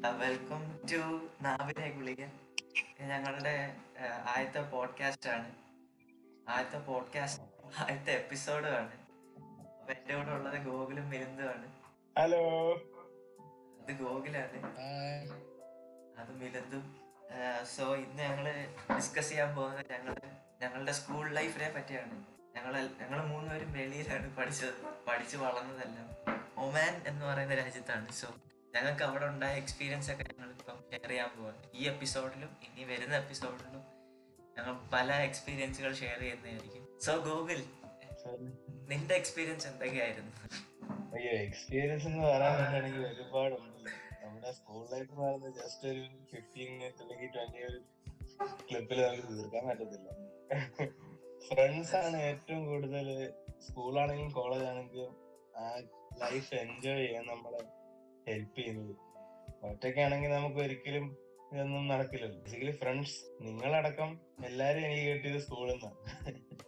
Welcome to നാവിനെ ഗുളിക. ഞങ്ങളുടെ ആദ്യത്തെ പോഡ്കാസ്റ്റ് ആണ്. ആദ്യത്തെ പോഡ്കാസ്റ്റ് ആദ്യത്തെ എപ്പിസോഡ് ആണ്. അപ്പൊ എന്റെ കൂടെ ഉള്ളത് ഗോകുലും മിലിന്ദുമാണ് ഹലോ അത് ഗോകുലാണ്. അത് മിലിന്ദും. സോ ഇന്ന് ഞങ്ങൾ ഡിസ്കസ് ചെയ്യാൻ പോകുന്നത് ഞങ്ങൾ ഞങ്ങളുടെ സ്കൂൾ ലൈഫിനെ പറ്റിയാണ്. ഞങ്ങൾ ഞങ്ങൾ മൂന്നുപേരും വെളിയിലാണ് പഠിച്ചത് പഠിച്ചു വളർന്നതെല്ലാം. ഒമാൻ എന്ന് പറയുന്ന രാജ്യത്താണ്. സോ ഞങ്ങൾക്ക് അവിടെ ഉണ്ടായ എക്സ്പീരിയൻസ് ഒക്കെ ഞങ്ങൾ ഇപ്പം ഷെയർ ചെയ്യാൻ പോവാണ്. ഈ എപ്പിസോഡിലും ഇനി വരുന്ന എപ്പിസോഡിലും ഞങ്ങൾ പല എക്സ്പീരിയൻസുകൾ ഷെയർ ചെയ്യുന്നതായിരിക്കും. സോ ഗൂഗിൾ നിന്റെ എക്സ്പീരിയൻസ് എന്തൊക്കെയായിരുന്നു? അയ്യോ എക്സ്പീരിയൻസ് എന്ന് പറയാനാണെങ്കിൽ ഒരുപാടുണ്ട്. നമ്മുടെ സ്കൂൾ ലൈഫ് പറയുന്നത് ജസ്റ്റ് ഒരു ഫിഫ്റ്റീൻ അല്ലെങ്കിൽ ട്വന്റി ക്ലിപ്പിൽ നമുക്ക് തീർക്കാൻ പറ്റത്തില്ല. ഫ്രണ്ട്സ് ആണ് ഏറ്റവും കൂടുതൽ സ്കൂളാണെങ്കിലും കോളേജ് ആണെങ്കിലും ആ ലൈഫ് എൻജോയ് ചെയ്യാൻ നമ്മളെ ഹെൽപ്പ് ചെയ്യുന്നത് ഒറ്റയ്ക്കാണെങ്കിൽ നമുക്ക് ഒരിക്കലും ഇതൊന്നും നടക്കില്ലല്ലോ. ബേസിക്കലി ഫ്രണ്ട്സ് നിങ്ങളടക്കം എല്ലാരും എനിക്ക് കിട്ടിയത് സ്കൂളിൽ നിന്നാണ്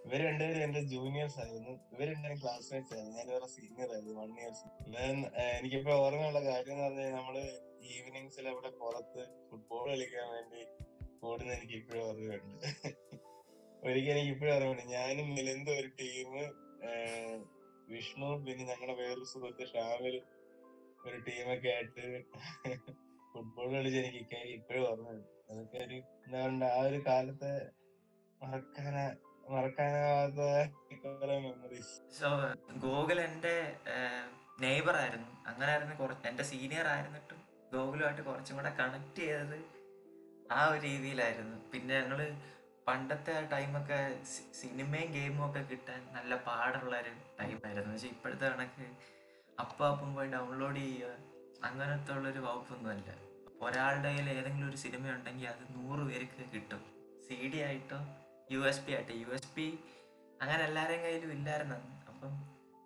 ഇവർ രണ്ടുപേരും എന്റെ ജൂനിയേഴ്സ് ആയിരുന്നു. ഇവർ രണ്ടുപേരും ക്ലാസ്മേറ്റ്സ് ആയിരുന്നു. ഞാൻ ഇവരുടെ സീനിയർ ആയിരുന്നു. വൺ ഇയേഴ്സ് എനിക്കിപ്പോ ഓർമ്മയുള്ള കാര്യം എന്ന് പറഞ്ഞാൽ നമ്മൾ ഈവനിങ്സിൽ അവിടെ പുറത്ത് ഫുട്ബോൾ കളിക്കാൻ വേണ്ടി ഓടുന്ന എനിക്ക് ഇപ്പോഴും ഓർമ്മയുണ്ട്. ഒരിക്കൽ എനിക്ക് ഇപ്പോഴും ഓർമ്മയുണ്ട്. ഞാനും മിലിന്ദും ഒരു ടീം വിഷ്ണു പിന്നെ ഞങ്ങളുടെ വേറൊരു സുഹൃത്ത് ഷാമിൽ ഒരു ടീമൊക്കെ ആയിട്ട് ഫുട്ബോൾ കളിച്ച് എനിക്ക് ഇപ്പോഴും ഓർമ്മയുണ്ട് അതൊക്കെ ഒരു എന്താ പറയണ്ട ആ ഒരു കാലത്തെ മറക്കാന മറക്കാനാവാത്ത എന്റെ നെയ്ബർ ആയിരുന്നു അങ്ങനെ ആയിരുന്നു. കുറച്ച് എന്റെ സീനിയർ ആയിരുന്നിട്ടും ഗോകുലുമായിട്ട് കുറച്ചും കൂടെ കണക്ട് ചെയ്തത് ആ ഒരു രീതിയിലായിരുന്നു. പിന്നെ ഞങ്ങൾ പണ്ടത്തെ ആ ടൈമൊക്കെ സിനിമയും ഗെയിമും ഒക്കെ കിട്ടാൻ നല്ല പാടുള്ള ഒരു ടൈമായിരുന്നു പക്ഷെ ഇപ്പോഴത്തെ കണക്ക് അപ്പം അപ്പം പോയി ഡൗൺലോഡ് ചെയ്യുക. അങ്ങനത്തെ ഉള്ളൊരു വകുപ്പൊന്നുമല്ല ഒരാളുടെ കയ്യിൽ ഏതെങ്കിലും ഒരു സിനിമ ഉണ്ടെങ്കിൽ അത് നൂറ് പേർക്ക് കിട്ടും. സി ഡി ആയിട്ടോ യു എസ് പി ആയിട്ടോ. യു എസ് പി അങ്ങനെ എല്ലാവരുടെയും കയ്യിലും ഇല്ലായിരുന്നു. അപ്പം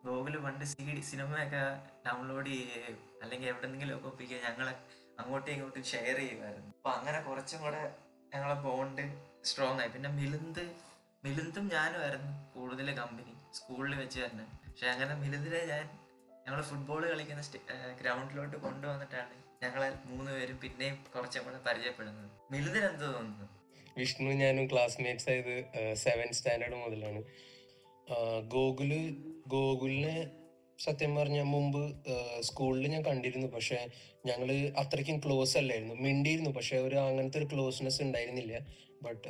ഗൂഗിൾ പണ്ട് സി ഡി സിനിമയൊക്കെ ഡൗൺലോഡ് ചെയ്യുകയും അല്ലെങ്കിൽ എവിടെന്നെങ്കിലും ഒക്കെ ഒപ്പിക്കുക ഞങ്ങളെ അങ്ങോട്ടും ഇങ്ങോട്ടും ഷെയർ ചെയ്യുമായിരുന്നു. അപ്പം അങ്ങനെ കുറച്ചും കൂടെ ഞങ്ങളെ ബോണ്ട് സ്ട്രോങ് ആയി. പിന്നെ മിലിന്ത് മിലിന്തും ഞാനുമായിരുന്നു കൂടുതൽ കമ്പനി സ്കൂളിൽ വെച്ച് തന്നെ. പക്ഷെ അങ്ങനെ മിലിന്ദിനെ ഞാൻ ഞങ്ങൾ ഫുട്ബോൾ കളിക്കുന്ന ഗ്രൗണ്ടിലോട്ട് കൊണ്ടുവന്നിട്ടാണ് ഞങ്ങളെ മൂന്ന് പേരും പിന്നെയും കുറച്ചും കൂടെ പരിചയപ്പെടുന്നത്. മിലിതിൽ എന്ത് തോന്നുന്നു? വിഷ്ണു ഞാനും ക്ലാസ്മേറ്റ്സ് ആയത് സെവൻ സ്റ്റാൻഡേർഡ് മുതലാണ്. ഗോകുൽ ഗോകുലിനെ സത്യം പറഞ്ഞ മുമ്പ് സ്കൂളിൽ ഞാൻ കണ്ടിരുന്നു. പക്ഷെ ഞങ്ങൾ അത്രയ്ക്കും ക്ലോസ് അല്ലായിരുന്നു. മിണ്ടിയിരുന്നു. പക്ഷെ ഒരു അങ്ങനത്തെ ഒരു ക്ലോസ്നെസ് ഉണ്ടായിരുന്നില്ല. ബട്ട്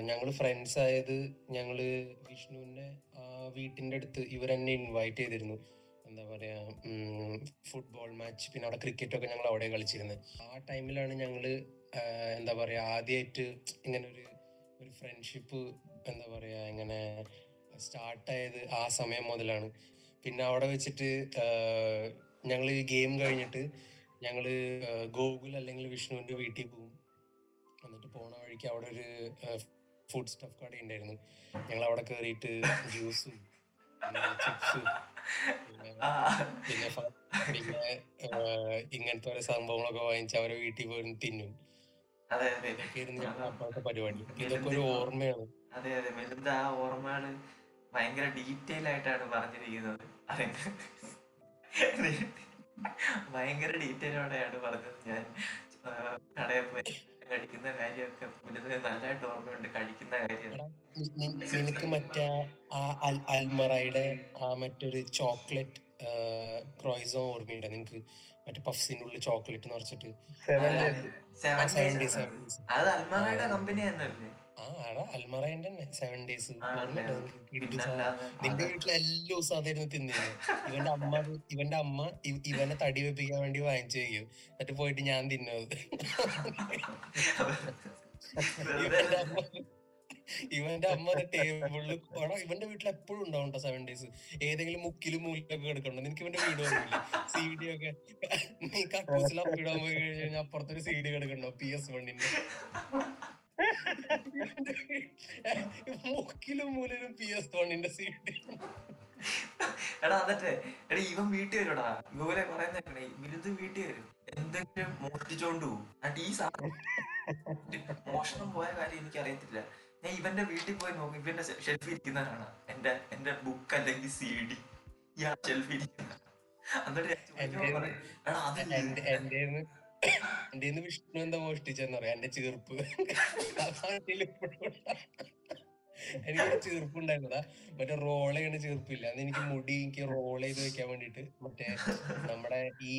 ഞങ്ങൾ ഫ്രണ്ട്സ് ആയത് ഞങ്ങൾ വിഷ്ണുവിന്റെ വീട്ടിന്റെ അടുത്ത് ഇവരെന്നെ ഇൻവൈറ്റ് ചെയ്തിരുന്നു. എന്താ പറയാ ഫുട്ബോൾ മാച്ച് പിന്നെ അവിടെ ക്രിക്കറ്റ് ഒക്കെ ഞങ്ങൾ അവിടെ കളിച്ചിരുന്നത്. ആ ടൈമിലാണ് ഞങ്ങൾ എന്താ പറയാ ആദ്യമായിട്ട് ഇങ്ങനെ ഒരു ഒരു ഫ്രണ്ട്ഷിപ്പ് എന്താ പറയാ ഇങ്ങനെ സ്റ്റാർട്ടായത് ആ സമയം മുതലാണ്. പിന്നെ അവിടെ വെച്ചിട്ട് ഞങ്ങൾ ഗെയിം കഴിഞ്ഞിട്ട് ഞങ്ങൾ ഗോകുൽ അല്ലെങ്കിൽ വിഷ്ണുവിന്റെ വീട്ടിൽ പോകും എന്നിട്ട് പോണ വഴിക്ക് അവിടെ ഒരു ഫുഡ് സ്റ്റഫ് കട ഉണ്ടായിരുന്നു ഞങ്ങൾ അവിടെ കയറിയിട്ട് ജ്യൂസും പിന്നെ പിന്നെ ഇങ്ങനത്തെ ഓരോ സംഭവങ്ങളൊക്കെ വാങ്ങിച്ച് അവരെ വീട്ടിൽ പോയി തിന്നും. അതെ അതെ. അപ്പോഴത്തെ പരിപാടി. ഇതൊക്കെ ഒരു ഓർമ്മയാണ്. അതെ അതെ. മെലിന്ദ ആ ഓർമ്മകൾ ഭയങ്കര ഡീറ്റെയിൽ ആയിട്ടാണ് പറഞ്ഞിരിക്കുന്നത്. അതിന്റെ ഭയങ്കര ഡീറ്റെയിലോടെയാണ് പറഞ്ഞത് ഞാൻ. കടയിൽ പോയി. കഴിക്കുന്ന കാര്യമൊക്കെ മെലിന്ദ നല്ലതായിട്ട് ഓർമ്മയുണ്ട് കഴിക്കുന്ന കാര്യം നിനക്ക് മറ്റേ ആ അൽ- അൽമറയുടെ ആ മറ്റൊരു ചോക്ലേറ്റ് ക്രോയിസോ ഓർമ്മയുണ്ട് നിങ്ങക്ക്? മറ്റേ പഫ്സിന്റെ ഉള്ളിൽ ചോക്ലേറ്റ് നിറച്ചിട്ട് അത് അൽമറയുടെ കമ്പനി തന്നെയല്ലേ ആ എടാ അൽമറയുടെ തന്നെ. Seven days? നിന്റെ വീട്ടിൽ എല്ലാ ദിവസവും അതായിരുന്നു തിന്നിരുന്നത് ഇവന്റെ അമ്മ ഇവന്റെ അമ്മ ഇവനെ തടി വെപ്പിക്കാൻ വേണ്ടി വാങ്ങിച്ചു കഴിയും എന്നിട്ട് പോയിട്ട് ഞാൻ തിന്നത്. ഇവന്റെ അമ്മ ഇവന്റെ അമ്മ ടേബിളിൽ ഇവന്റെ വീട്ടിൽ എപ്പോഴും ഉണ്ടാവും കേട്ടോ സെവൻ ഡേയ്സ് ഏതെങ്കിലും മുക്കിലും മൂലൊക്കെ കിടക്കണ്ട നിനക്ക് ഇവന്റെ വീട് വന്നില്ല സി ഡി ഒക്കെ. നീ കക്കൂസിൽ അപ്പിടാൻ പോയി കഴിഞ്ഞാൽ അപ്പുറത്തൊരു സി ഡി കിടക്കണ്ടോ പി എസ് വണ്ണിന്റെ മുക്കിലും മൂലയിലും പി എസ് ധോണിന്റെ സി ഡി എടാ എന്നിട്ട് എടാ ഇവൻ വീട്ടിൽ വരുടാ ഗോലെ പറയുന്നേ വിരുദ്ധ വീട്ടിൽ വരും. എന്തെങ്കിലും മോഷ്ടിച്ചോണ്ട് പോകും എന്നിട്ട് ഈ സാധനം മോഷണം പോയ കാര്യം എനിക്ക് അറിയത്തില്ല ഞാൻ ഇവന്റെ വീട്ടിൽ പോയി നോക്കും. ഇവന്റെ ഷെൽഫിൽ ഇരിക്കുന്ന കാണാം എന്റെ എന്റെ ബുക്ക് അല്ലെങ്കിൽ സി ഡി ഇയാൾ ഷെൽഫിൽ ഇരിക്കുന്ന എന്നിട്ട് എടാ അത് എന്റെ വിഷ്ണു എന്താ മോഷ്ടിച്ചെന്നറിയാം? എന്റെ ചീർപ്പ്. എനിക്ക് ചീർപ്പ് ഉണ്ടായിരുന്നതാ മറ്റേ റോൾ ചെയ്യണ ചീർപ്പില്ല. അന്ന് എനിക്ക് മുടി എനിക്ക് റോൾ ചെയ്ത് വെക്കാൻ വേണ്ടിട്ട് മറ്റേ നമ്മുടെ ഈ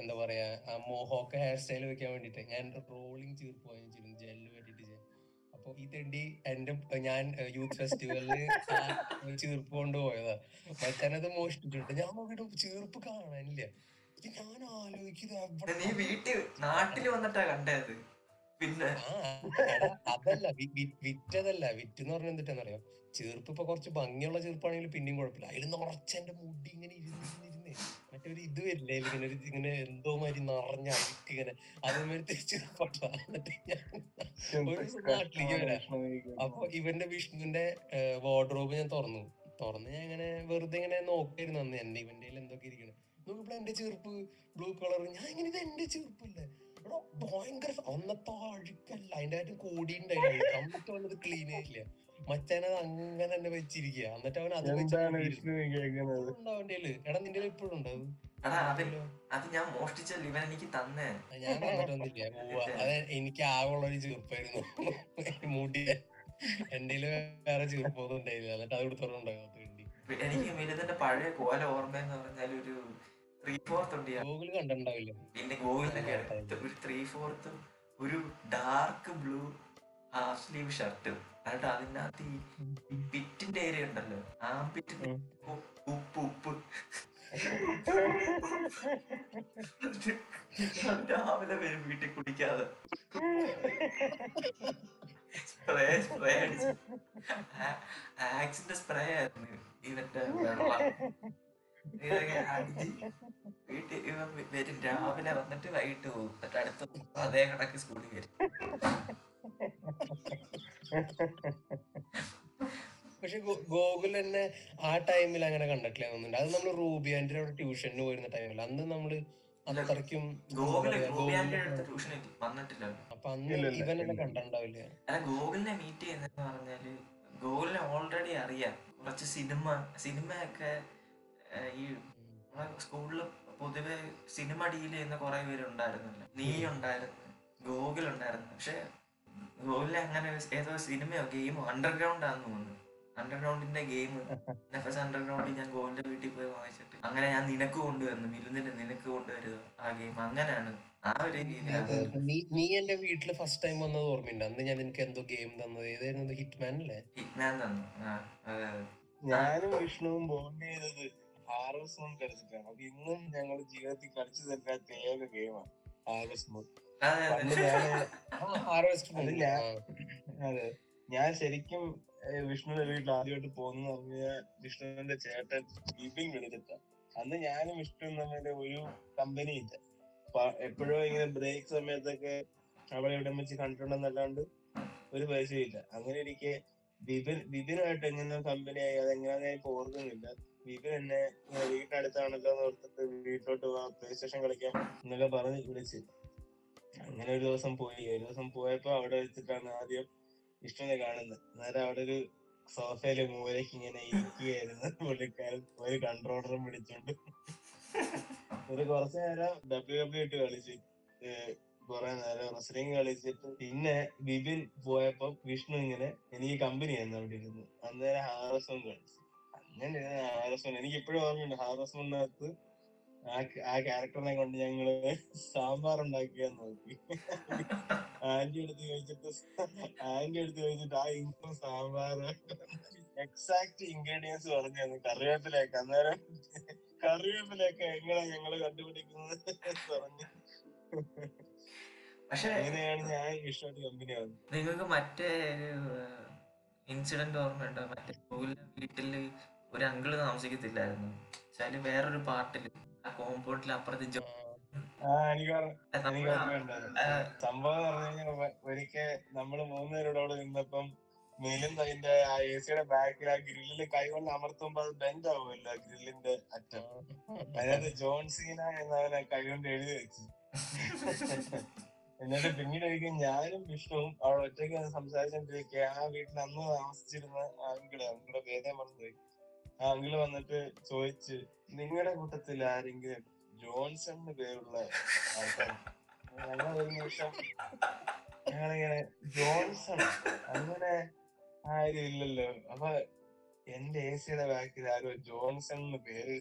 എന്താ പറയാ ആ മോഹോക്ക ഹെയർ സ്റ്റൈൽ വെക്കാൻ വേണ്ടിട്ട് ഞാൻ റോളിംഗ് ചീർപ്പ് വാങ്ങിച്ചിരുന്നു ജെല്ല് വേണ്ടിട്ട് ഞാൻ. അപ്പൊ ഈ തെണ്ടി എന്റെ ഞാൻ യൂത്ത് ഫെസ്റ്റിവലിൽ ചീർപ്പ് കൊണ്ടുപോയതാ. മച്ചാനത് മോഷ്ടിച്ചിട്ട് ഞാൻ നോക്കിട്ട് ചീർപ്പ് കാണാനില്ല. ഇത് ഞാൻ ആലോചിക്കുന്നത് നീ വീട്ടിൽ നാട്ടിൽ വന്നിട്ടാ കണ്ടത്. പിന്നെ അതല്ല വിറ്റതല്ല. വിറ്റ് എന്ന് പറഞ്ഞ എന്തിട്ടെന്നറിയോ? ചെറുപ്പ് ഇപ്പൊ കുറച്ച് ഭംഗിയുള്ള ചെറുപ്പാണെങ്കിലും പിന്നെയും കുഴപ്പമില്ല. അതിൽ നിറച്ച് എന്റെ മുടി ഇങ്ങനെ ഇരുന്ന് മറ്റേ മറ്റൊരു ഇത് വരില്ലേ ഇങ്ങനെ ഒരു ഇങ്ങനെ എന്തോ മാതിരി നിറഞ്ഞ അഴുക്ക് ഇങ്ങനെ. അതേമാതിരി ചീർപ്പാട്ട. എന്നിട്ട് ഞാൻ ഒരു ദിവസം നാട്ടിലേക്ക് വരാം. അപ്പൊ ഇവന്റെ വിഷ്ണുവിന്റെ വാർഡ്രോബ് ഞാൻ തുറന്നു. തുറന്ന് ഞാൻ ഇങ്ങനെ വെറുതെ ഇങ്ങനെ നോക്കായിരുന്നു അന്ന്. എന്റെ ഇവന്റെ എന്തൊക്കെ ഇരിക്കണം നോക്കിയപ്പോ എന്റെ ചെറുപ്പ് ബ്ലൂ കളർ ഞാൻ ഇങ്ങനെ ഇത് എന്റെ ചെറുപ്പില്ല? എടാ ഭയങ്കര അന്നത്തെ അഴുക്കല്ല. അതിന്റെ കാര്യം കോടി ഉണ്ടായിരുന്നു. കമ്പിട്ട് വന്നത് ക്ലീൻ ആയില്ല? മച്ചാനത് അങ്ങനെ തന്നെ വെച്ചിരിക്കുക എന്നിട്ട് അവൻ അത് അവന്റെ എടാ നിന്റെ ഇപ്പോഴും ഉണ്ടാവും അത് എടാ അത് അത് ഞാൻ മോഷ്ടിച്ചല്ലോ ഇവൻ എനിക്ക് തന്നേ. ഞാൻ തന്നിട്ടൊന്നുമില്ല പോവാ. അത് എനിക്ക് ആകെയുള്ള ഒരു ചെറുപ്പായിരുന്നു. മുടി. എന്റെ വേറെ ചെറുപ്പൊന്നും ഉണ്ടായില്ല. എന്നിട്ട് അത് കൊടുത്തോണ്ടാകും എനിക്ക് മിലിതിന്റെ പഴയ കോല ഓർമ്മ എന്ന് പറഞ്ഞാൽ ഒരു ത്രീ ഫോർത്ത് ഉണ്ട്. ഗൂഗിൾ കണ്ടിട്ടുണ്ടാവില്ല. പിന്നെ അടുത്ത് ഒരു ത്രീ ഫോർത്തും ഒരു dark blue half sleeve shirt എന്നിട്ട് അതിനകത്ത് ഈ പിറ്റിന്റെ ഏരിയ ഉണ്ടല്ലോ. ആ പിറ്റിന്റെ. ഉപ്പ് ഉപ്പ്. രാവിലെ വരും വീട്ടിൽ കുടിക്കാതെ. സ്പ്രേ സ്പ്രേ അടിച്ച്. ആക്സിന്റെ സ്പ്രേ ആയിരുന്നു. ഇവന്റെ വെള്ളം. വീട്ടിൽ ഇവൻ വരും രാവിലെ വന്നിട്ട് വൈകിട്ട് പോകും എന്നിട്ട് അടുത്ത അതേ കണക്ക് സ്കൂളിൽ വരും. പക്ഷെ ഗോകുൽ തന്നെ ആ ടൈമിൽ അങ്ങനെ കണ്ടിട്ടില്ല തോന്നുന്നുണ്ട്. അത് നമ്മൾ റൂബിയാന്റെ അവിടെ ട്യൂഷന് പോയിരുന്ന ടൈമിൽ അന്ന് നമ്മൾ അത്രയ്ക്കും അപ്പൊ അന്ന് ഇവൻ തന്നെ. കണ്ടിട്ടുണ്ടാവില്ല. ഗോകുലിനെ മീറ്റ് ചെയ്യുന്ന പറഞ്ഞാൽ ഗോകുലിനെ ഓൾറെഡി അറിയാം. കുറച്ച് സിനിമ സിനിമയൊക്കെ ഈ സ്കൂളിൽ പൊതുവെ സിനിമ ഡീൽ ചെയ്യുന്ന കുറെ പേരുണ്ടായിരുന്നല്ലോ? നീ ഉണ്ടായിരുന്നു ഗോകുൽ ഉണ്ടായിരുന്നു പക്ഷെ ഗോകുലിൽ അങ്ങനെ ഏതോ സിനിമയോ ഗെയിമോ അണ്ടർഗ്രൗണ്ട് ആണെന്ന് തോന്നുന്നു. അണ്ടർഗ്രൗണ്ടിന്റെ ഗെയിം എഫ് എസ് അണ്ടർഗ്രൗണ്ടിൽ ഞാൻ ഗോകുലിന്റെ വീട്ടിൽ പോയി വാങ്ങിച്ചിട്ട് അങ്ങനെ ഞാൻ നിനക്ക് കൊണ്ടുവന്നു മിലുന്നിന്റെ നിനക്ക് കൊണ്ടുവരുക ആ ഗെയിം അങ്ങനെയാണ് ആ ഒരു നീ എന്റെ വീട്ടിൽ ഫസ്റ്റ് ടൈം വന്നത് ഓർമ്മയുണ്ട്? അന്ന് ഞാൻ നിനക്ക് എന്തോ ഗെയിം തന്നത്? ഏതായിരുന്നു? ഹിറ്റ്മാൻ അല്ലേ? ഹിറ്റ്മാൻ തന്നു. ഞാനും വിഷ്ണുവും ബോണ്ട് ചെയ്തത് ഹാർവസ് മൂൺ കളിച്ചിട്ടാണ് അപ്പൊ ഇന്നും ഞങ്ങൾ ജീവിതത്തിൽ കളിച്ചു തരാത്ത ഏക ഗെയിമാണ് ഹാർവസ് മൂൺ അതെ. ഞാൻ ഞാൻ- അതെ. ഞാൻ ശരിക്കും വിഷ്ണുവിന്റെ വീട്ടിൽ ആദ്യമായിട്ട് പോകുന്ന പറഞ്ഞ വിഷ്ണുവിന്റെ ചേട്ടൻ ബിപിൻ വിളിച്ചിട്ട അന്ന് ഞാനും വിഷ്ണു തമ്മിൽ ഒരു കമ്പനി ഇല്ല. എപ്പോഴും ഇങ്ങനെ ബ്രേക്ക് സമയത്തൊക്കെ അവിടെ ഇവിടെ വെച്ച് കണ്ടിട്ടുണ്ടെന്നല്ലാണ്ട് ഒരു പരിചയമില്ല അങ്ങനെ ഇരിക്കെ ബിപിൻ ബിപിനുമായിട്ട് എങ്ങനെ കമ്പനി ആയി. അതെങ്ങനെയാന്ന് ഇപ്പൊ ഓർക്കുന്നില്ല. ബിപിൻ എന്നെ വീട്ടിനടുത്താണല്ലോ എന്ന് ഓർത്തിട്ട് വീട്ടിലോട്ട് പോവാ പ്ലേ സ്റ്റേഷൻ കളിക്കാം എന്നൊക്കെ പറഞ്ഞ് വിളിച്ച്. അങ്ങനെ ഒരു ദിവസം പോയി. ഒരു ദിവസം പോയപ്പോ അവിടെ വെച്ചിട്ടാണ് ആദ്യം വിഷ്ണുവിനെ കാണുന്നത്. അന്നേരം അവിടെ ഒരു സോഫയിൽ മൂലയ്ക്ക് ഇങ്ങനെ ഇരിക്കുകയായിരുന്നു. പുള്ളിക്കാരൻ ഒരു കൺട്രോളറും പിടിച്ചോണ്ട്. ഒരു കുറച്ചു നേരം ഡബ്ല്യു ഡബ്ല്യു ഇട്ട് കളിച്ചു. കുറെ നേരം റെസ്ലിംഗ് കളിച്ചിട്ട്. പിന്നെ ബിബിൻ പോയപ്പോ വിഷ്ണു ഇങ്ങനെ എനിക്ക് കമ്പനി ആയിരുന്നു അവിടെ ഇരുന്ന്. അന്നേരം ഹാറസോൺ കളിച്ചു. അങ്ങനെ ഇരുന്ന് ഹാറസോൺ എനിക്ക് ഇപ്പോഴും ഓർമ്മയുണ്ട്. ഹാറസോണിനകത്ത് ആ ക്യാരക്ടറിനെ കൊണ്ട് ഞങ്ങൾ സാമ്പാർ ഉണ്ടാക്കിയാന്ന് നോക്കി. ആന്റി എടുത്ത് ചോദിച്ചിട്ട് ആന്റി എടുത്ത് ചോദിച്ചിട്ട് ആ ഇൻകം സാമ്പാർ എക്സാക്ട് ഇൻഗ്രീഡിയൻസ് പറഞ്ഞു തന്നു കറിവേപ്പിലേക്ക് അന്നേരം കറിവേപ്പിലേക്ക് എങ്ങനെ ഞങ്ങൾ കണ്ടുപിടിക്കുന്നത് പറഞ്ഞു. പക്ഷെ അങ്ങനെയാണ് ഞാൻ ഇഷ്ടമായിട്ട് കമ്പനി ആവുന്നത്. നിങ്ങൾക്ക് മറ്റേ ഇൻസിഡന്റ് ഓർമ്മയുണ്ടോ? മറ്റേ വീട്ടിൽ ഒരു അങ്കിൾ താമസിക്കത്തില്ലായിരുന്നു. വെച്ചാൽ വേറൊരു പാർട്ടിൽ ആ കോമ്പൗണ്ടിൽ അപ്പുറത്ത് സംഭവം പറഞ്ഞു ഒരിക്കൽ നമ്മൾ മൂന്നുപേരോട് നിന്നപ്പം മെലിൻ അതിന്റെ ആ എ സിയുടെ ബാക്കിൽ ആ ഗ്രില്ലിൽ കൈകൊണ്ട് അമർത്തുമ്പോ അത് ബെൻഡ് ആവുമല്ലോ ഗ്രില്ലിന്റെ അറ്റം. അതായത് ജോൺ സീന എന്നവനെ കൈകൊണ്ട് എഴുതി വെച്ചു. എന്നിട്ട് പിന്നീട് ഒരിക്കൽ ഞാനും വിഷ്ണുവും അവിടെ ഒറ്റയ്ക്ക് സംസാരിച്ചോണ്ടിരിക്കുക ആ വീട്ടിൽ അന്ന് താമസിച്ചിരുന്ന അങ്കിൾ അങ്കിളുടെ പേരെ മറന്നുപോയി. ആ അങ്കിൾ വന്നിട്ട് ചോദിച്ച് നിങ്ങളുടെ കൂട്ടത്തിൽ ആരെങ്കിലും ജോൺസൺ പേരുള്ള ആൾക്കാർ ഞങ്ങൾ ഒരു നിമിഷം ഞങ്ങളിങ്ങനെ ജോൺസൺ അങ്ങനെ ആരും ഇല്ലല്ലോ. അപ്പൊ എന്റെ എ സിയുടെ ബാക്കിൽ ആരോ ജോൺസൺ എന്ന് പേര്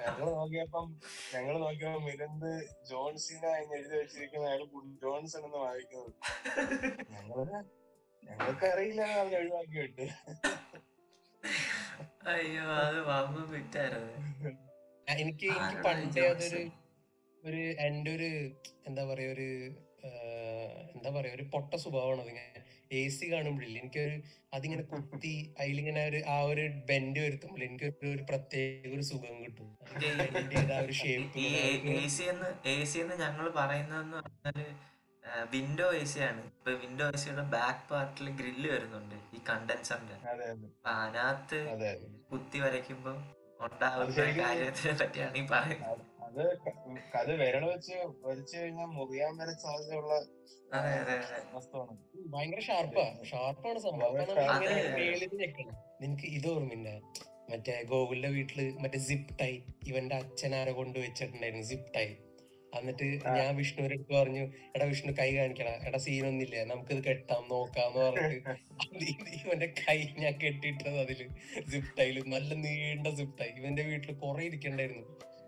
ഞങ്ങൾ നോക്കിയപ്പം ഞങ്ങൾ നോക്കിയപ്പോ മിരന്ത് ജോൺസിന എന്ന് എഴുതി വെച്ചിരിക്കുന്ന അയാൾ ജോൺസൺ എന്ന് വായിക്കുന്നത്. ഞങ്ങൾ ഞങ്ങൾക്ക് അറിയില്ല അത് ഒഴിവാക്കി അയ്യോ അത് വമ്പ വിറ്റായിരുന്നു എനിക്ക് എനിക്ക് പണ്ടേ അതൊരു ഒരു എന്റെ ഒരു എന്താ പറയാ ഒരു എന്താ പറയാ ഒരു പൊട്ട സ്വഭാവമാണ് അതിങ്ങനെ എ സി കാണുമ്പോഴില്ല എനിക്കൊരു അതിങ്ങനെ കുത്തി അതിലിങ്ങനെ ഒരു ആ ഒരു ബെൻഡ് വരുത്തുമ്പോൾ എനിക്ക് ഒരു പ്രത്യേക ഒരു സുഖം കിട്ടും. ഒരു ഷേപ്പ് എ സി എന്ന് എ സി എന്ന് ഞങ്ങൾ പറയുന്നതെന്ന് പറഞ്ഞാൽ വിൻഡോ എ സി ആണ്. ഇപ്പൊ വിൻഡോ എ സിയുടെ ബാക്ക് പാർട്ടിൽ ഗ്രില്ല് വരുന്നുണ്ട്. ഈ കണ്ടൻസറിന്റെ അതെ അതെ. അപ്പൊ അതിനകത്ത് അതെ കുത്തി വരയ്ക്കുമ്പോ ഉണ്ടാവുന്ന കാര്യത്തിനെ പറ്റിയാണ് ഈ പറയുന്നത്. അത് അത് വിരൽ വെച്ച് വരച്ചു കഴിഞ്ഞാൽ മുറിയാൻ വരെ സാധ്യതയുള്ള അതെ അതെ അതെ. വസ്തുവാണ്. ഭയങ്കര ഷാർപ്പാണ് ഷാർപ്പാണ് സംഭവം. നിനക്ക് ഇത് ഓർമ്മയില്ല മറ്റേ ഗോകുലിന്റെ വീട്ടിൽ മറ്റേ സിപ്പ് ടൈ ഇവന്റെ അച്ഛനാരെ കൊണ്ട് വെച്ചിട്ടുണ്ടായിരുന്നു? സിപ്പ് ടൈ എന്നിട്ട് ഞാൻ വിഷ്ണുവിന്റെ അടുത്ത് പറഞ്ഞു എടാ വിഷ്ണു കൈ കാണിക്കടാ. എടാ സീനൊന്നില്ല നമുക്കിത് കെട്ടാം നോക്കാന്ന് പറഞ്ഞിട്ട്. ഇവന്റെ കൈ ഞാൻ കെട്ടിയിട്ടത് അതിൽ. സിപ്റ്റൈൽ നല്ല നീണ്ട ടൈ ഇവന്റെ വീട്ടിൽ കുറെ ഇരിക്കണ്ടായിരുന്നു.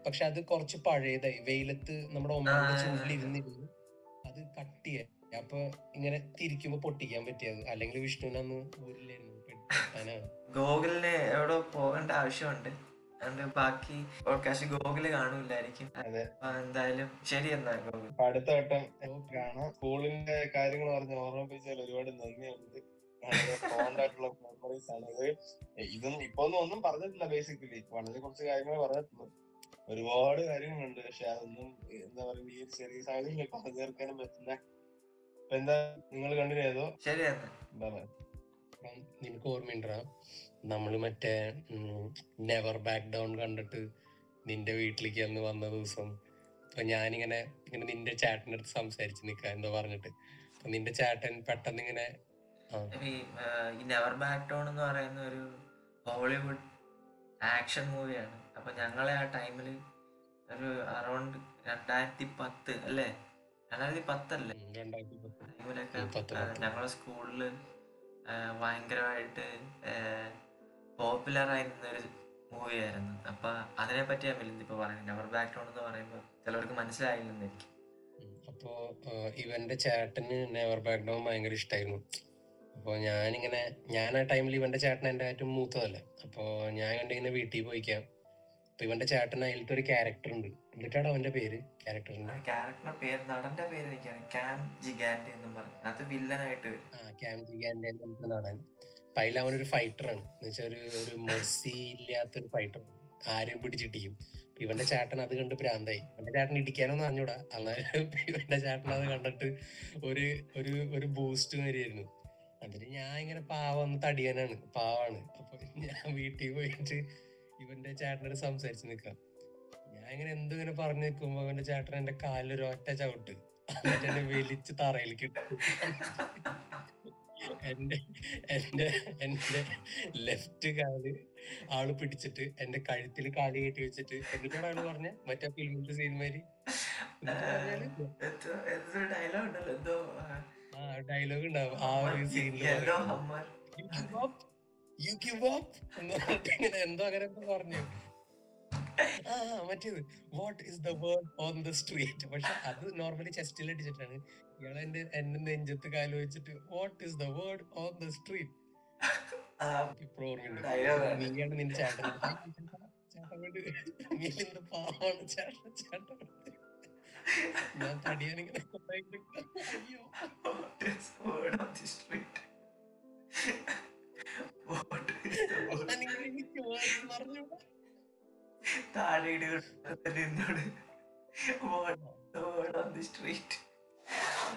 പക്ഷെ അത് കുറച്ച് പഴയതായി. വെയിലത്ത് നമ്മുടെ. ചൂടിൽ ഇരുന്നിരുന്നു അത് കട്ടിയായി അപ്പൊ ഇങ്ങനെ തിരിക്കുമ്പോ പൊട്ടിക്കാൻ പറ്റിയത്. അല്ലെങ്കിൽ വിഷ്ണുവിന് അന്ന് ഊരില്ലായിരുന്നു പെട്ടാനാണ് ഗോകുലിന് എവിടെ പോകേണ്ട ആവശ്യമുണ്ട്. അതുകൊണ്ട് ബാക്കി പോഡ്കാസ്റ്റ് ഗോഗിൾ കാണൂലായിരിക്കും എന്തായാലും ശരി എന്നാ ഗോഗിൾ അടുത്ത വട്ടം കാണാം. സ്കൂളിന്റെ കാര്യങ്ങൾ പറഞ്ഞ് ഓർമ്മിപ്പിച്ചാൽ ഒരുപാട് നന്ദിയുണ്ട്. ഫോണ്ട് മെമ്മറീസ് ആണ് ഇത്. ഇതൊന്നും ഇപ്പൊ ഒന്നും ഒന്നും പറഞ്ഞിട്ടില്ല ബേസിക്കലി വളരെ കുറച്ച് കാര്യങ്ങൾ പറഞ്ഞിട്ടുള്ളൂ ഒരുപാട് കാര്യങ്ങളുണ്ട്. പക്ഷെ അതൊന്നും എന്താ പറയുക ഈ ഒരു ചെറിയ സാഹചര്യം പറഞ്ഞു തീർക്കാനും പറ്റില്ല. അപ്പൊ എന്താ നിങ്ങൾ കണ്ടിന്യൂ ചെയ്തോ ശരി എന്താ ബൈ അപ്പം നിനക്ക് ഓർമ്മയുണ്ടാ? നമ്മൾ മറ്റേ നെവർ ബാക്ക് ഡൗൺ കണ്ടിട്ട് നിന്റെ വീട്ടിലേക്ക് അന്ന് വന്ന ദിവസം. അപ്പൊ ഞാനിങ്ങനെ ഇങ്ങനെ നിന്റെ ചേട്ടന്റെ അടുത്ത് സംസാരിച്ച് നിക്ക എന്തോ പറഞ്ഞിട്ട്. അപ്പൊ നിന്റെ ചേട്ടൻ പെട്ടെന്ന് ഇങ്ങനെ ഈ നെവർ ബാക്ക് ഡൗൺ എന്ന് പറയുന്ന ഒരു ഹോളിവുഡ് ആക്ഷൻ മൂവിയാണ് അപ്പൊ ഞങ്ങളെ ആ ടൈമിൽ ഒരു അറൗണ്ട് രണ്ടായിരത്തി പത്ത് അല്ലേ രണ്ടായിരത്തി പത്തല്ലേ ടൈമിലൊക്കെ. ഞങ്ങളെ സ്കൂളിൽ ആ, ഭയങ്കരമായിട്ട് പോപ്പുലർ ആയിരുന്ന ഒരു മൂവിയായിരുന്നു അപ്പൊ അതിനെ പറ്റിയാ മിലിന്ദ് ഇപ്പൊ പറയുന്നത് അവർ ബാക്ക്ഗ്രൗണ്ട് എന്ന് പറയുമ്പോൾ ചിലവർക്ക് മനസ്സിലായില്ലെന്നായിരിക്കും. അപ്പോ ഇവന്റെ ചേട്ടന് നെവർ ബാക്ക്ഡൗൺ ഭയങ്കര ഇഷ്ടമായിരുന്നു അപ്പൊ ഞാനിങ്ങനെ ഞാൻ ആ ടൈമിൽ ഇവന്റെ ചേട്ടൻ എന്റെ ഏറ്റവും മൂത്തതല്ലേ. അപ്പൊ ഞാൻ കണ്ടിങ്ങനെ വീട്ടിൽ പോയിക്കാം. അപ്പൊ ഇവന്റെ ചേട്ടൻ അതിലത്തെ ഒരു ക്യാരക്ടർ ഉണ്ട്. എന്നിട്ടാണ് അവന്റെ പേര്? ക്യാരക്ടറിന്റെ ക്യാരക്ടറിന്റെ പേര് നടന്റെ പേര് എനിക്കാണ് ക്യാം ജിഗാൻഡ് എന്നും പറഞ്ഞു അത് വില്ലനായിട്ട് വരും. ആ നടൻ. പൈല അതിൽ അവനൊരു ഫൈറ്റർ ആണ്. വെച്ചാൽ ഒരു ഒരു മെർസി ഇല്ലാത്തൊരു ഫൈറ്റർ ആരും പിടിച്ചിട്ടിയും ഇവന്റെ ചേട്ടൻ അത് കണ്ട് ഭ്രാന്തായി. ഇവന്റെ ചേട്ടൻ ഇടിക്കാനൊന്നും അറിഞ്ഞൂടാ. അന്നേരം ഇവന്റെ ചേട്ടൻ അത് കണ്ടിട്ട് ഒരു ഒരു ഒരു ബൂസ്റ്റ് വരികയായിരുന്നു അതിന് ഞാൻ ഇങ്ങനെ പാവം തടിയനാണ്. പാവാണ്. അപ്പൊ ഞാൻ വീട്ടിൽ പോയിട്ട് ഇവന്റെ ചേട്ടനോട് സംസാരിച്ച് നിൽക്കാം ഞാൻ ഇങ്ങനെ എന്തോ ഇങ്ങനെ പറഞ്ഞു നിൽക്കുമ്പോ അവന്റെ ചേട്ടൻ എന്റെ കാലിലൊരു ഒരു ഒറ്റ ചവിട്ട്. എന്നിട്ട് എന്നെ വലിച്ച് തറയിലേക്ക് എന്റെ എന്റെ എന്റെ ലെഫ്റ്റ് കാൽ ആൾ പിടിച്ചിട്ട് എന്റെ കഴുത്തിൽ കാൽ കെട്ടി വെച്ചിട്ട് എന്നിട്ടാണ് ആൾ പറഞ്ഞ മറ്റേ ഫിലിമിന്റെ സീൻമാരി ആ. ഡയലോഗ് ഉണ്ടാവും. ആ ഒരു സീനിൽ യു ഗിവ് അപ്പ് ഇങ്ങനെ എന്തോ അങ്ങനെ എന്തോ പറഞ്ഞു. ആ മറ്റേത്. What is the word on the street പക്ഷെ അത് നോർമലി ചെസ്റ്റിൽ അടിച്ചിട്ടാണ് ഇയാളെ എന്റെ എന്റെ നെഞ്ചത്ത് കാൽ വെച്ചിട്ട് what is the word on the street ഇപ്പൊ ഓർമ്മയുണ്ട്. നീയാണ് നിന്റെ ചേട്ടൻ. ചേട്ടൻ വേണ്ടി നീ എന്ത് പാവാണ്. ചേട്ടൻ ചേട്ടൻ ഞാൻ തടിയാനിങ്ങനെ അയ്യോ.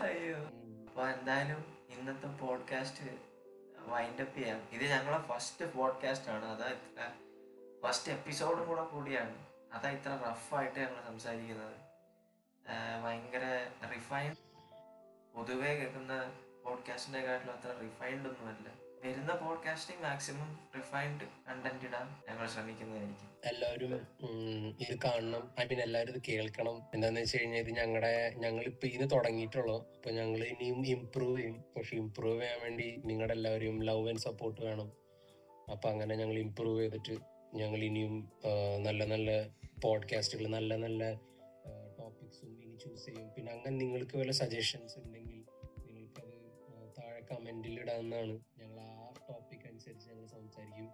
അയ്യോ. എന്തായാലും ഇന്നത്തെ പോഡ്കാസ്റ്റ് വൈൻഡ് അപ്പ് ചെയ്യാം. ഇത് ഞങ്ങളെ ഫസ്റ്റ് പോഡ്കാസ്റ്റ് ആണ്. അതാ ഇത്ര ഫസ്റ്റ് എപ്പിസോഡും കൂടെ കൂടിയാണ്. അതാ ഇത്ര റഫായിട്ട് ഞങ്ങൾ സംസാരിക്കുന്നത്. ഭയങ്കര റിഫൈൻഡ് പൊതുവേ കേൾക്കുന്ന പോഡ്കാസ്റ്റിനെക്കാട്ടിലും അത്ര റിഫൈൻഡ് ഒന്നുമല്ല. വരുന്ന പോഡ്കാസ്റ്റിംഗ് മാക്സിമം റിഫൈൻഡ് കണ്ടന്റ് ഇടാൻ ഞങ്ങൾ ശ്രമിക്കുന്നതായിരിക്കും. എല്ലാവരും ഇത് കാണണം. ഐ മീൻ എല്ലാവരും ഇത് കേൾക്കണം. എന്താന്ന് വെച്ച് കഴിഞ്ഞാൽ ഇത് ഞങ്ങളുടെ ഞങ്ങൾ ഇപ്പൊ ഇതിന് തുടങ്ങിയിട്ടുള്ളൂ. അപ്പൊ ഞങ്ങൾ ഇനിയും ഇമ്പ്രൂവ് ചെയ്യും. പക്ഷെ ഇമ്പ്രൂവ് ചെയ്യാൻ വേണ്ടി നിങ്ങളുടെ എല്ലാവരും ലവ് ആൻഡ് സപ്പോർട്ട് വേണം. അപ്പൊ അങ്ങനെ ഞങ്ങൾ ഇമ്പ്രൂവ് ചെയ്തിട്ട് ഞങ്ങൾ ഇനിയും നല്ല നല്ല പോഡ്കാസ്റ്റുകൾ നല്ല നല്ല ടോപ്പിക്സും ഇനി ചൂസ് ചെയ്യും. പിന്നെ അങ്ങനെ നിങ്ങൾക്ക് വല്ല സജഷൻസ് ഉണ്ടെങ്കിൽ നിങ്ങൾക്കത് ആ, താഴെ കമന്റിൽ ഇടാവുന്നതാണ് ഞങ്ങൾ അനുസരിച്ച് ഞങ്ങൾ സംസാരിക്കും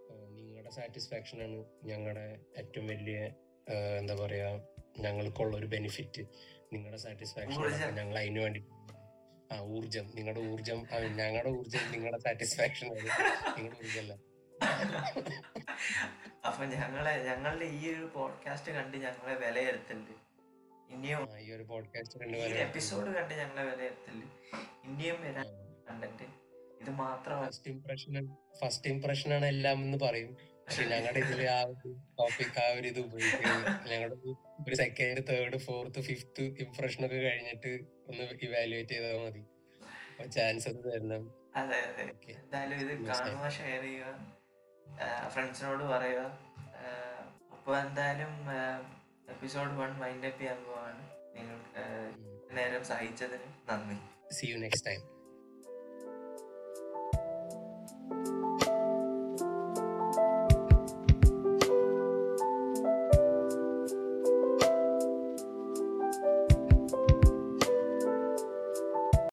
അപ്പോൾ നിങ്ങളുടെ സാറ്റിസ്ഫാക്ഷൻ ആണ് ഞങ്ങളുടെ ഏറ്റവും വലിയ എന്താ പറയാ ഞങ്ങൾക്കുള്ള ഒരു ബെനിഫിറ്റ് നിങ്ങളുടെ സാറ്റിസ്ഫാക്ഷൻ ഞങ്ങൾ അതിന് വേണ്ടി ആ ഊർജം നിങ്ങളുടെ ഊർജം ഞങ്ങളുടെ ഊർജം നിങ്ങളുടെ സാറ്റിസ്ഫാക്ഷൻ നിങ്ങളുടെ ഊർജമല്ല അപ്പൊ ഞങ്ങളെ ഞങ്ങളുടെ ഈ ഒരു പോഡ്കാസ്റ്റ് കണ്ട് ഞങ്ങളെ വിലയിരുത്തുന്നുണ്ട് ഇനിയും ഈ ഒരു പോഡ്കാസ്റ്റ് കണ്ട് എപ്പിസോഡ് കണ്ട് ഞങ്ങളെ വിലയിരുത്തുന്നുണ്ട് ഇനിയും വരാൻ കണ്ടന്റ് ഇത് മാത്രം ഫസ്റ്റ് ഇംപ്രഷൻ ഫസ്റ്റ് ഇംപ്രഷൻ ആണ് എല്ലാം എന്ന് പറയും. പക്ഷെ ഞങ്ങളുടെ ഇതിൽ ആ ഒരു ടോപ്പിക് ആ ഒരു ഇത് ഉപയോഗിക്കുന്നത് ഞങ്ങളുടെ ഒരു- second third fourth fifth impression ഒക്കെ കഴിഞ്ഞിട്ട് ഒന്ന് ഇവാലുവേറ്റ് ചെയ്താൽ മതി. ചാൻസസ് തരണം. അതെ അതെ. എന്തായാലും ഇത് കാണുക ഷെയർ ചെയ്യുക ഫ്രണ്ട്സിനോട് പറയുക. അപ്പോൾ എന്തായാലും എപ്പിസോഡ് വൺ മൈൻഡ് അപ്പ് ചെയ്യാൻ പോവാണ്. നിങ്ങൾ നേരം സഹിച്ചതിന് നന്ദി. C you next time